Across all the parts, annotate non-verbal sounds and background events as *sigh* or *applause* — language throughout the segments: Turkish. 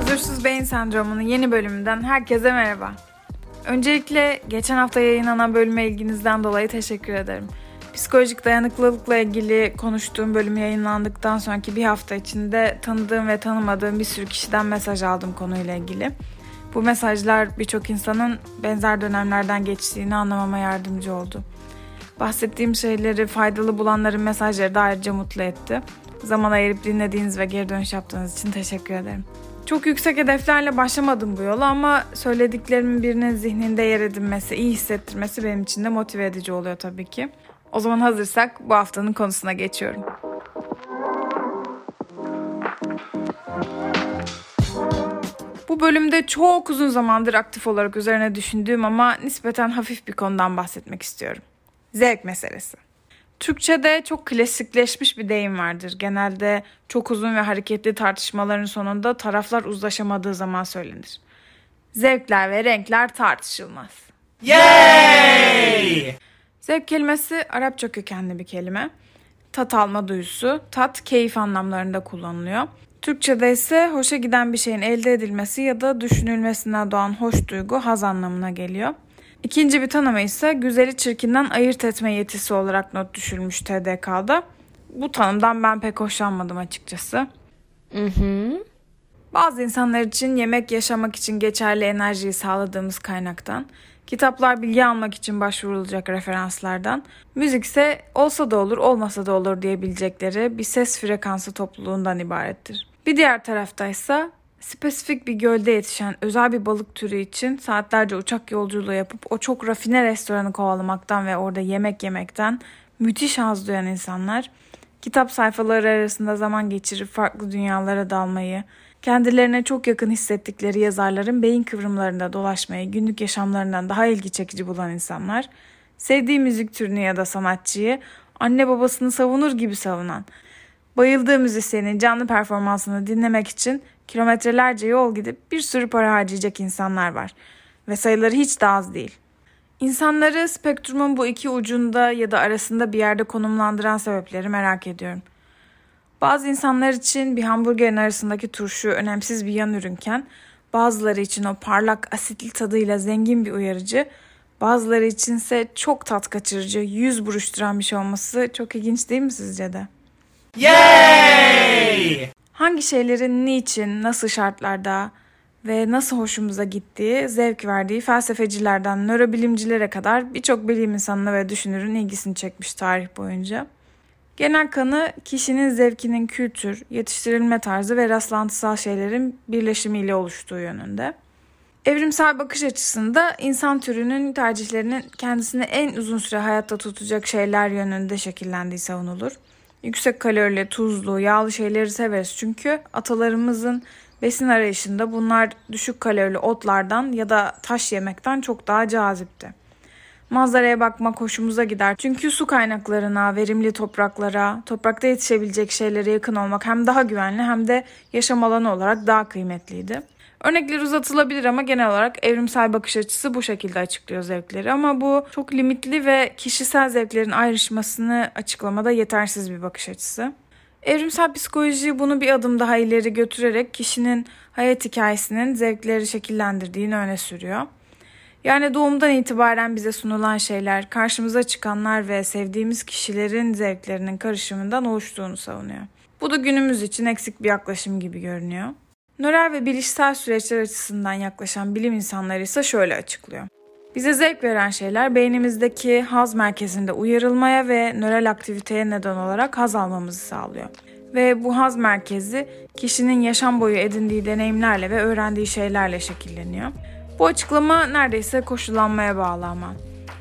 Huzursuz Beyin Sendromu'nun yeni bölümünden herkese merhaba. Öncelikle geçen hafta yayınlanan bölüme ilginizden dolayı teşekkür ederim. Psikolojik dayanıklılıkla ilgili konuştuğum bölüm yayınlandıktan sonraki bir hafta içinde tanıdığım ve tanımadığım bir sürü kişiden mesaj aldım konuyla ilgili. Bu mesajlar birçok insanın benzer dönemlerden geçtiğini anlamama yardımcı oldu. Bahsettiğim şeyleri faydalı bulanların mesajları da ayrıca mutlu etti. Zaman ayırıp dinlediğiniz ve geri dönüş yaptığınız için teşekkür ederim. Çok yüksek hedeflerle başlamadım bu yola ama söylediklerimin birinin zihninde yer edinmesi, iyi hissettirmesi benim için de motive edici oluyor tabii ki. O zaman hazırsak bu haftanın konusuna geçiyorum. Bu bölümde çok uzun zamandır aktif olarak üzerine düşündüğüm ama nispeten hafif bir konudan bahsetmek istiyorum. Zevk meselesi. Türkçe'de çok klasikleşmiş bir deyim vardır. Genelde çok uzun ve hareketli tartışmaların sonunda taraflar uzlaşamadığı zaman söylenir. Zevkler ve renkler tartışılmaz. Yay! Zevk kelimesi Arapça kökenli bir kelime. Tat alma duyusu, tat, keyif anlamlarında kullanılıyor. Türkçe'de ise hoşa giden bir şeyin elde edilmesi ya da düşünülmesinden doğan hoş duygu haz anlamına geliyor. İkinci bir tanımı ise güzeli çirkinden ayırt etme yetisi olarak not düşülmüş TDK'da. Bu tanımdan ben pek hoşlanmadım açıkçası. Hı hı. Bazı insanlar için yemek yaşamak için geçerli enerjiyi sağladığımız kaynaktan, kitaplar bilgi almak için başvurulacak referanslardan, müzik ise olsa da olur olmasa da olur diyebilecekleri bir ses frekansı topluluğundan ibarettir. Bir diğer taraftaysa spesifik bir gölde yetişen özel bir balık türü için saatlerce uçak yolculuğu yapıp o çok rafine restoranı kovalamaktan ve orada yemek yemekten müthiş haz duyan insanlar, kitap sayfaları arasında zaman geçirip farklı dünyalara dalmayı, kendilerine çok yakın hissettikleri yazarların beyin kıvrımlarında dolaşmayı günlük yaşamlarından daha ilgi çekici bulan insanlar, sevdiği müzik türünü ya da sanatçıyı anne babasını savunur gibi savunan, bayıldığı müzisyenin canlı performansını dinlemek için kilometrelerce yol gidip bir sürü para harcayacak insanlar var ve sayıları hiç de az değil. İnsanları spektrumun bu iki ucunda ya da arasında bir yerde konumlandıran sebepleri merak ediyorum. Bazı insanlar için bir hamburgerin arasındaki turşu önemsiz bir yan ürünken, bazıları için o parlak asitli tadıyla zengin bir uyarıcı, bazıları içinse çok tat kaçırıcı, yüz buruşturan bir şey olması çok ilginç değil mi sizce de? Yay! Hangi şeylerin niçin, nasıl şartlarda ve nasıl hoşumuza gittiği, zevk verdiği felsefecilerden nörobilimcilere kadar birçok bilim insanına ve düşünürün ilgisini çekmiş tarih boyunca. Genel kanı kişinin zevkinin kültür, yetiştirilme tarzı ve rastlantısal şeylerin birleşimiyle oluştuğu yönünde. Evrimsel bakış açısında insan türünün tercihlerinin kendisini en uzun süre hayatta tutacak şeyler yönünde şekillendiği savunulur. Yüksek kalorili, tuzlu, yağlı şeyleri severiz çünkü atalarımızın besin arayışında bunlar düşük kalorili otlardan ya da taş yemekten çok daha cazipti. Manzaraya bakmak hoşumuza gider. Çünkü su kaynaklarına, verimli topraklara, toprakta yetişebilecek şeylere yakın olmak hem daha güvenli hem de yaşam alanı olarak daha kıymetliydi. Örnekler uzatılabilir ama genel olarak evrimsel bakış açısı bu şekilde açıklıyor zevkleri. Ama bu çok limitli ve kişisel zevklerin ayrışmasını açıklamada yetersiz bir bakış açısı. Evrimsel psikoloji bunu bir adım daha ileri götürerek kişinin hayat hikayesinin zevkleri şekillendirdiğini öne sürüyor. Yani doğumdan itibaren bize sunulan şeyler, karşımıza çıkanlar ve sevdiğimiz kişilerin zevklerinin karışımından oluştuğunu savunuyor. Bu da günümüz için eksik bir yaklaşım gibi görünüyor. Nörel ve bilişsel süreçler açısından yaklaşan bilim insanları ise şöyle açıklıyor. Bize zevk veren şeyler beynimizdeki haz merkezinde uyarılmaya ve nörel aktiviteye neden olarak haz almamızı sağlıyor. Ve bu haz merkezi kişinin yaşam boyu edindiği deneyimlerle ve öğrendiği şeylerle şekilleniyor. Bu açıklama neredeyse koşullanmaya bağlı ama.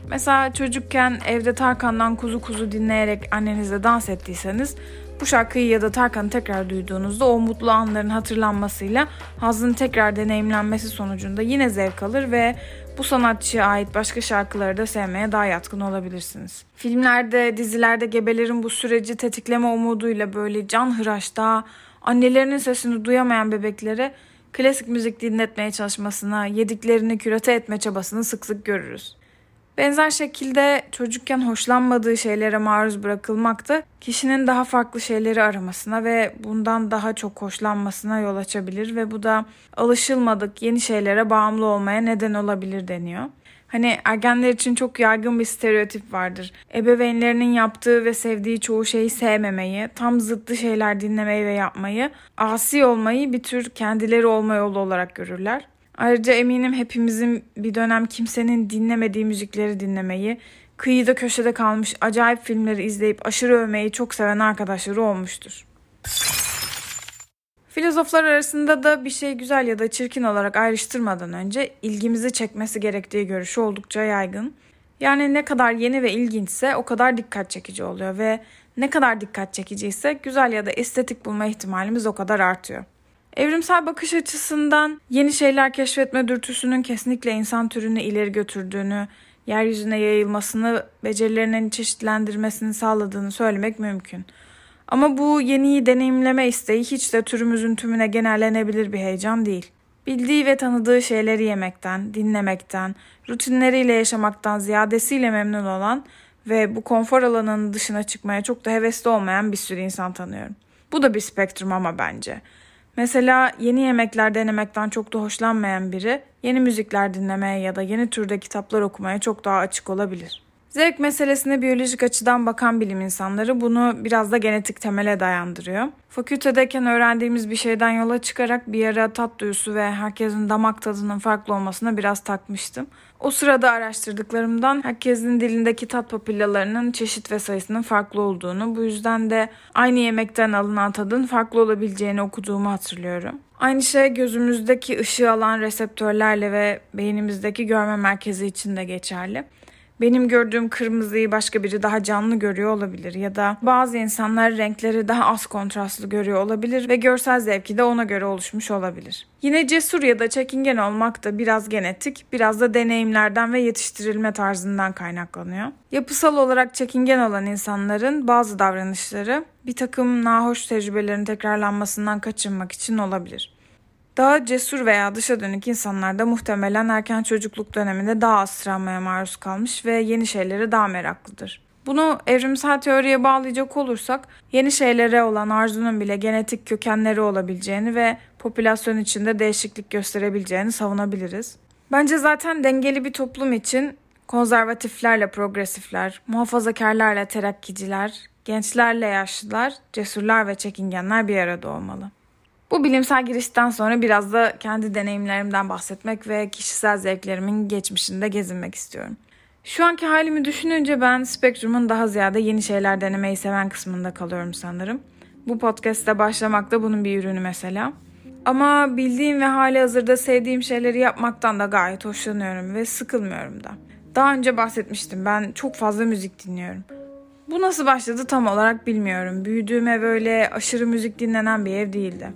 Mesela çocukken evde Tarkan'dan kuzu kuzu dinleyerek annenizle dans ettiyseniz bu şarkıyı ya da Tarkan'ı tekrar duyduğunuzda o mutlu anların hatırlanmasıyla hazın tekrar deneyimlenmesi sonucunda yine zevk alır ve bu sanatçıya ait başka şarkıları da sevmeye daha yatkın olabilirsiniz. Filmlerde, dizilerde gebelerin bu süreci tetikleme umuduyla böyle can hıraşta annelerinin sesini duyamayan bebeklere klasik müzik dinletmeye çalışmasına, yediklerini kürate etme çabasını sık sık görürüz. Benzer şekilde çocukken hoşlanmadığı şeylere maruz bırakılmak da kişinin daha farklı şeyleri aramasına ve bundan daha çok hoşlanmasına yol açabilir ve bu da alışılmadık yeni şeylere bağımlı olmaya neden olabilir deniyor. Hani ergenler için çok yaygın bir stereotip vardır. Ebeveynlerinin yaptığı ve sevdiği çoğu şeyi sevmemeyi, tam zıttı şeyler dinlemeyi ve yapmayı, asi olmayı bir tür kendileri olma yolu olarak görürler. Ayrıca eminim hepimizin bir dönem kimsenin dinlemediği müzikleri dinlemeyi, kıyıda köşede kalmış acayip filmleri izleyip aşırı övmeyi çok seven arkadaşları olmuştur. Filozoflar arasında da bir şey güzel ya da çirkin olarak ayrıştırmadan önce ilgimizi çekmesi gerektiği görüşü oldukça yaygın. Yani ne kadar yeni ve ilginçse o kadar dikkat çekici oluyor ve ne kadar dikkat çekici ise güzel ya da estetik bulma ihtimalimiz o kadar artıyor. Evrimsel bakış açısından yeni şeyler keşfetme dürtüsünün kesinlikle insan türünü ileri götürdüğünü, yeryüzüne yayılmasını, becerilerinin çeşitlendirmesini sağladığını söylemek mümkün. Ama bu yeniyi deneyimleme isteği hiç de türümüzün tümüne genellenebilir bir heyecan değil. Bildiği ve tanıdığı şeyleri yemekten, dinlemekten, rutinleriyle yaşamaktan ziyadesiyle memnun olan ve bu konfor alanının dışına çıkmaya çok da hevesli olmayan bir sürü insan tanıyorum. Bu da bir spektrum ama bence. Mesela yeni yemekler denemekten çok da hoşlanmayan biri yeni müzikler dinlemeye ya da yeni türde kitaplar okumaya çok daha açık olabilir. Zevk meselesine biyolojik açıdan bakan bilim insanları bunu biraz da genetik temele dayandırıyor. Fakültedeyken öğrendiğimiz bir şeyden yola çıkarak bir ara tat duyusu ve herkesin damak tadının farklı olmasına biraz takmıştım. O sırada araştırdıklarımdan herkesin dilindeki tat papillalarının çeşit ve sayısının farklı olduğunu, bu yüzden de aynı yemekten alınan tadın farklı olabileceğini okuduğumu hatırlıyorum. Aynı şey gözümüzdeki ışığı alan reseptörlerle ve beynimizdeki görme merkezi için de geçerli benim gördüğüm kırmızıyı başka biri daha canlı görüyor olabilir ya da bazı insanlar renkleri daha az kontrastlı görüyor olabilir ve görsel zevki de ona göre oluşmuş olabilir. Yine cesur ya da çekingen olmak da biraz genetik, biraz da deneyimlerden ve yetiştirilme tarzından kaynaklanıyor. Yapısal olarak çekingen olan insanların bazı davranışları bir takım nahoş tecrübelerin tekrarlanmasından kaçınmak için olabilir. Daha cesur veya dışa dönük insanlar da muhtemelen erken çocukluk döneminde daha az travmaya maruz kalmış ve yeni şeylere daha meraklıdır. Bunu evrimsel teoriye bağlayacak olursak yeni şeylere olan arzunun bile genetik kökenleri olabileceğini ve popülasyon içinde değişiklik gösterebileceğini savunabiliriz. Bence zaten dengeli bir toplum için konservatiflerle progresifler, muhafazakarlarla terakkiciler, gençlerle yaşlılar, cesurlar ve çekingenler bir arada olmalı. Bu bilimsel girişten sonra biraz da kendi deneyimlerimden bahsetmek ve kişisel zevklerimin geçmişinde gezinmek istiyorum. Şu anki halimi düşününce ben spektrumun daha ziyade yeni şeyler denemeyi seven kısmında kalıyorum sanırım. Bu podcast'te başlamak da bunun bir ürünü mesela. Ama bildiğim ve hali hazırda sevdiğim şeyleri yapmaktan da gayet hoşlanıyorum ve sıkılmıyorum da. Daha önce bahsetmiştim ben çok fazla müzik dinliyorum. Bu nasıl başladı tam olarak bilmiyorum. Büyüdüğüm ev öyle aşırı müzik dinlenen bir ev değildi.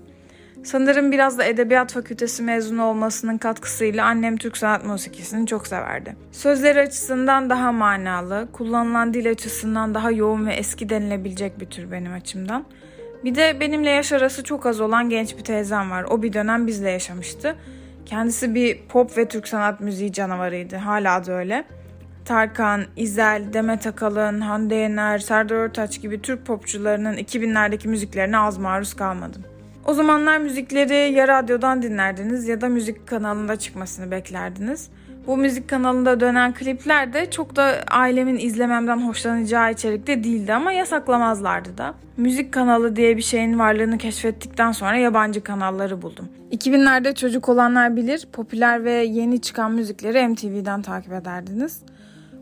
Sanırım biraz da edebiyat fakültesi mezunu olmasının katkısıyla annem Türk sanat musikisini çok severdi. Sözleri açısından daha manalı, kullanılan dil açısından daha yoğun ve eski denilebilecek bir tür benim açımdan. Bir de benimle yaş arası çok az olan genç bir teyzem var. O bir dönem bizle yaşamıştı. Kendisi bir pop ve Türk sanat müziği canavarıydı. Hala da öyle. Tarkan, İzel, Demet Akalın, Hande Yener, Serdar Ortaç gibi Türk popçularının 2000'lerdeki müziklerine az maruz kalmadım. O zamanlar müzikleri ya radyodan dinlerdiniz ya da müzik kanalında çıkmasını beklerdiniz. Bu müzik kanalında dönen klipler de çok da ailemin izlememden hoşlanacağı içerikte değildi ama yasaklamazlardı da. Müzik kanalı diye bir şeyin varlığını keşfettikten sonra yabancı kanalları buldum. 2000'lerde çocuk olanlar bilir, popüler ve yeni çıkan müzikleri MTV'den takip ederdiniz.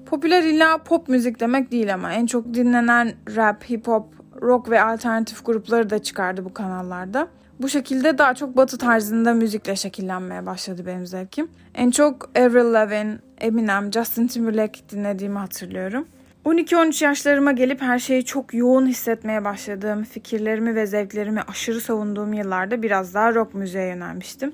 Popüler illa pop müzik demek değil ama en çok dinlenen rap, hip hop, rock ve alternatif grupları da çıkardı bu kanallarda. Bu şekilde daha çok batı tarzında müzikle şekillenmeye başladı benim zevkim. En çok Avril Lavigne, Eminem, Justin Timberlake dinlediğimi hatırlıyorum. 12-13 yaşlarıma gelip her şeyi çok yoğun hissetmeye başladığım, fikirlerimi ve zevklerimi aşırı savunduğum yıllarda biraz daha rock müziğe yönelmiştim.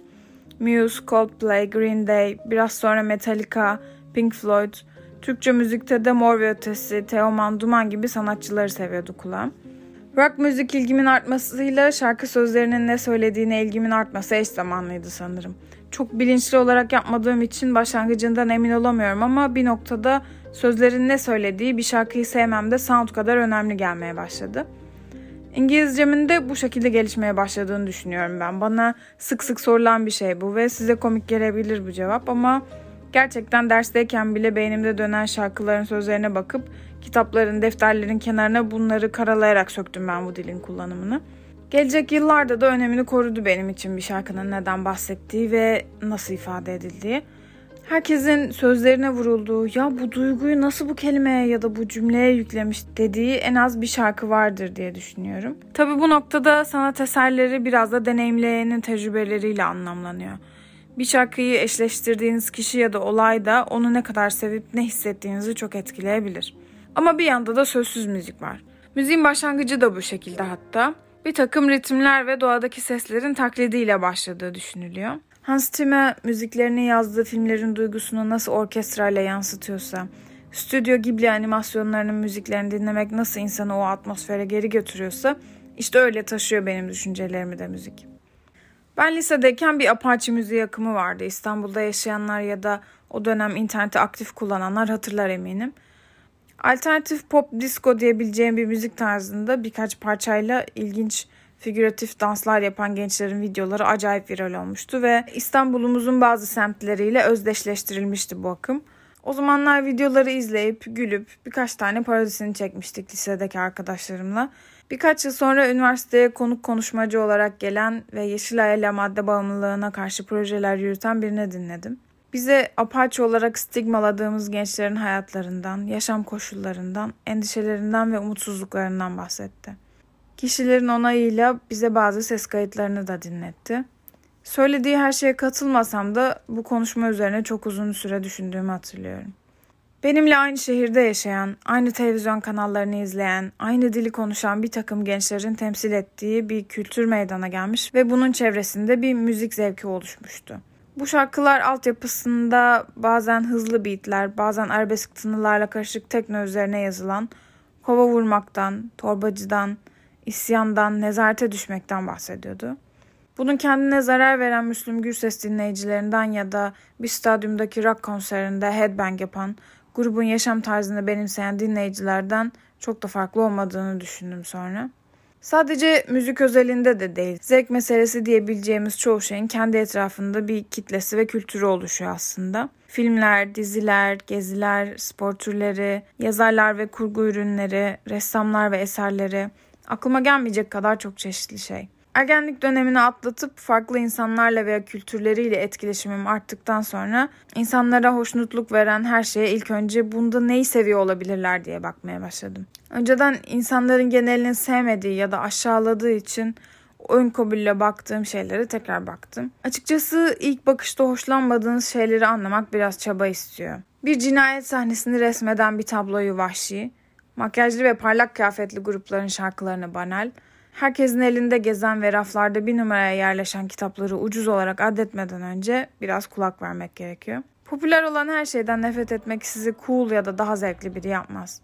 Muse, Coldplay, Green Day, biraz sonra Metallica, Pink Floyd, Türkçe müzikte de Mor ve Ötesi, Teoman Duman gibi sanatçıları seviyordu kulağım. Rock müzik ilgimin artmasıyla şarkı sözlerinin ne söylediğine ilgimin artması eş zamanlıydı sanırım. Çok bilinçli olarak yapmadığım için başlangıcından emin olamıyorum ama bir noktada sözlerin ne söylediği bir şarkıyı sevmemde sound kadar önemli gelmeye başladı. İngilizcemin de bu şekilde gelişmeye başladığını düşünüyorum ben. Bana sık sık sorulan bir şey bu ve size komik gelebilir bu cevap ama gerçekten dersteyken bile beynimde dönen şarkıların sözlerine bakıp kitapların, defterlerin kenarına bunları karalayarak söktüm ben bu dilin kullanımını. Gelecek yıllarda da önemini korudu benim için bir şarkının neden bahsettiği ve nasıl ifade edildiği. Herkesin sözlerine vurulduğu, ya bu duyguyu nasıl bu kelimeye ya da bu cümleye yüklemiş dediği en az bir şarkı vardır diye düşünüyorum. Tabi bu noktada sanat eserleri biraz da deneyimleyenin tecrübeleriyle anlamlanıyor. Bir şarkıyı eşleştirdiğiniz kişi ya da olay da onu ne kadar sevip ne hissettiğinizi çok etkileyebilir. Ama bir yanda da sözsüz müzik var. Müziğin başlangıcı da bu şekilde hatta. Bir takım ritimler ve doğadaki seslerin taklidiyle başladığı düşünülüyor. Hans Zimmer müziklerini yazdığı filmlerin duygusunu nasıl orkestrayla yansıtıyorsa, Stüdyo Ghibli animasyonlarının müziklerini dinlemek nasıl insanı o atmosfere geri götürüyorsa, işte öyle taşıyor benim düşüncelerimi de müzik. Ben lisedeyken bir Apache müziği akımı vardı. İstanbul'da yaşayanlar ya da o dönem interneti aktif kullananlar hatırlar eminim. Alternatif pop disco diyebileceğim bir müzik tarzında birkaç parçayla ilginç figüratif danslar yapan gençlerin videoları acayip viral olmuştu ve İstanbul'umuzun bazı semtleriyle özdeşleştirilmişti bu akım. O zamanlar videoları izleyip gülüp birkaç tane parodisini çekmiştik lisedeki arkadaşlarımla. Birkaç yıl sonra üniversiteye konuk konuşmacı olarak gelen ve Yeşilay'la madde bağımlılığına karşı projeler yürüten birine dinledim. Bize Apache olarak stigmaladığımız gençlerin hayatlarından, yaşam koşullarından, endişelerinden ve umutsuzluklarından bahsetti. Kişilerin onayıyla bize bazı ses kayıtlarını da dinletti. Söylediği her şeye katılmasam da bu konuşma üzerine çok uzun süre düşündüğümü hatırlıyorum. Benimle aynı şehirde yaşayan, aynı televizyon kanallarını izleyen, aynı dili konuşan bir takım gençlerin temsil ettiği bir kültür meydana gelmiş ve bunun çevresinde bir müzik zevki oluşmuştu. Bu şarkılar altyapısında bazen hızlı beatler, bazen arabesk tınılarla karışık tekno üzerine yazılan, kova vurmaktan, torbacıdan, isyandan, nezarete düşmekten bahsediyordu. Bunun kendine zarar veren Müslüm Gürses dinleyicilerinden ya da bir stadyumdaki rock konserinde headbang yapan, grubun yaşam tarzını benimseyen dinleyicilerden çok da farklı olmadığını düşündüm sonra. Sadece müzik özelinde de değil, zevk meselesi diyebileceğimiz çoğu şeyin kendi etrafında bir kitlesi ve kültürü oluşuyor aslında. Filmler, diziler, geziler, spor türleri, yazarlar ve kurgu ürünleri, ressamlar ve eserleri, aklıma gelmeyecek kadar çok çeşitli şey. Ergenlik dönemini atlatıp farklı insanlarla veya kültürleriyle etkileşimim arttıktan sonra insanlara hoşnutluk veren her şeye ilk önce bunda neyi seviyor olabilirler diye bakmaya başladım. Önceden insanların genelini sevmediği ya da aşağıladığı için oyun kabulle baktığım şeylere tekrar baktım. Açıkçası ilk bakışta hoşlanmadığınız şeyleri anlamak biraz çaba istiyor. Bir cinayet sahnesini resmeden bir tabloyu vahşi, makyajlı ve parlak kıyafetli grupların şarkılarını banal, herkesin elinde gezen ve raflarda bir numaraya yerleşen kitapları ucuz olarak adetmeden önce biraz kulak vermek gerekiyor. Popüler olan her şeyden nefret etmek sizi cool ya da daha zevkli biri yapmaz.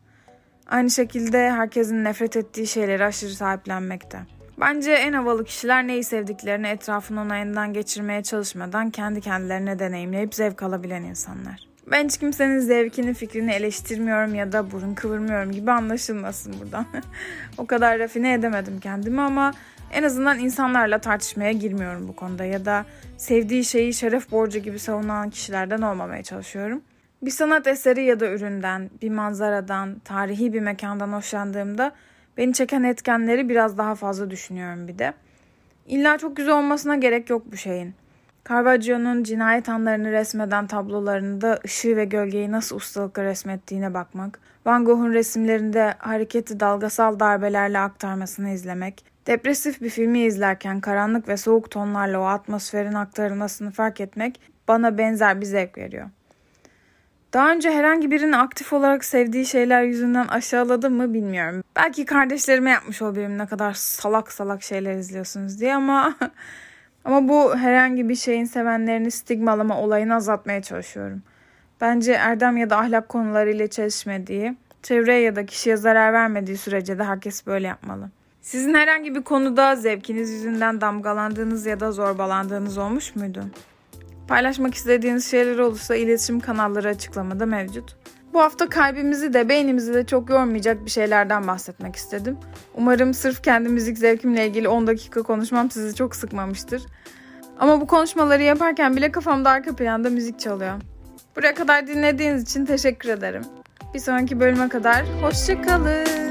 Aynı şekilde herkesin nefret ettiği şeyleri aşırı sahiplenmekte. Bence en havalı kişiler neyi sevdiklerini etrafın onayından geçirmeye çalışmadan kendi kendilerine deneyimleyip zevk alabilen insanlar. Ben hiç kimsenin zevkini, fikrini eleştirmiyorum ya da burun kıvırmıyorum gibi anlaşılmasın buradan. *laughs* o kadar rafine edemedim kendimi ama en azından insanlarla tartışmaya girmiyorum bu konuda ya da sevdiği şeyi şeref borcu gibi savunan kişilerden olmamaya çalışıyorum. Bir sanat eseri ya da üründen, bir manzaradan, tarihi bir mekandan hoşlandığımda beni çeken etkenleri biraz daha fazla düşünüyorum bir de. İlla çok güzel olmasına gerek yok bu şeyin. Caravaggio'nun cinayet anlarını resmeden tablolarında ışığı ve gölgeyi nasıl ustalıkla resmettiğine bakmak, Van Gogh'un resimlerinde hareketi dalgasal darbelerle aktarmasını izlemek, depresif bir filmi izlerken karanlık ve soğuk tonlarla o atmosferin aktarılmasını fark etmek bana benzer bir zevk veriyor. Daha önce herhangi birinin aktif olarak sevdiği şeyler yüzünden aşağıladım mı bilmiyorum. Belki kardeşlerime yapmış olabilirim ne kadar salak salak şeyler izliyorsunuz diye ama *laughs* ama bu herhangi bir şeyin sevenlerini stigmalama olayını azaltmaya çalışıyorum. Bence erdem ya da ahlak konularıyla çelişmediği, çevreye ya da kişiye zarar vermediği sürece de herkes böyle yapmalı. Sizin herhangi bir konuda zevkiniz yüzünden damgalandığınız ya da zorbalandığınız olmuş muydu? Paylaşmak istediğiniz şeyler olursa iletişim kanalları açıklamada mevcut. Bu hafta kalbimizi de beynimizi de çok yormayacak bir şeylerden bahsetmek istedim. Umarım sırf kendi müzik zevkimle ilgili 10 dakika konuşmam sizi çok sıkmamıştır. Ama bu konuşmaları yaparken bile kafamda arka planda müzik çalıyor. Buraya kadar dinlediğiniz için teşekkür ederim. Bir sonraki bölüme kadar hoşçakalın.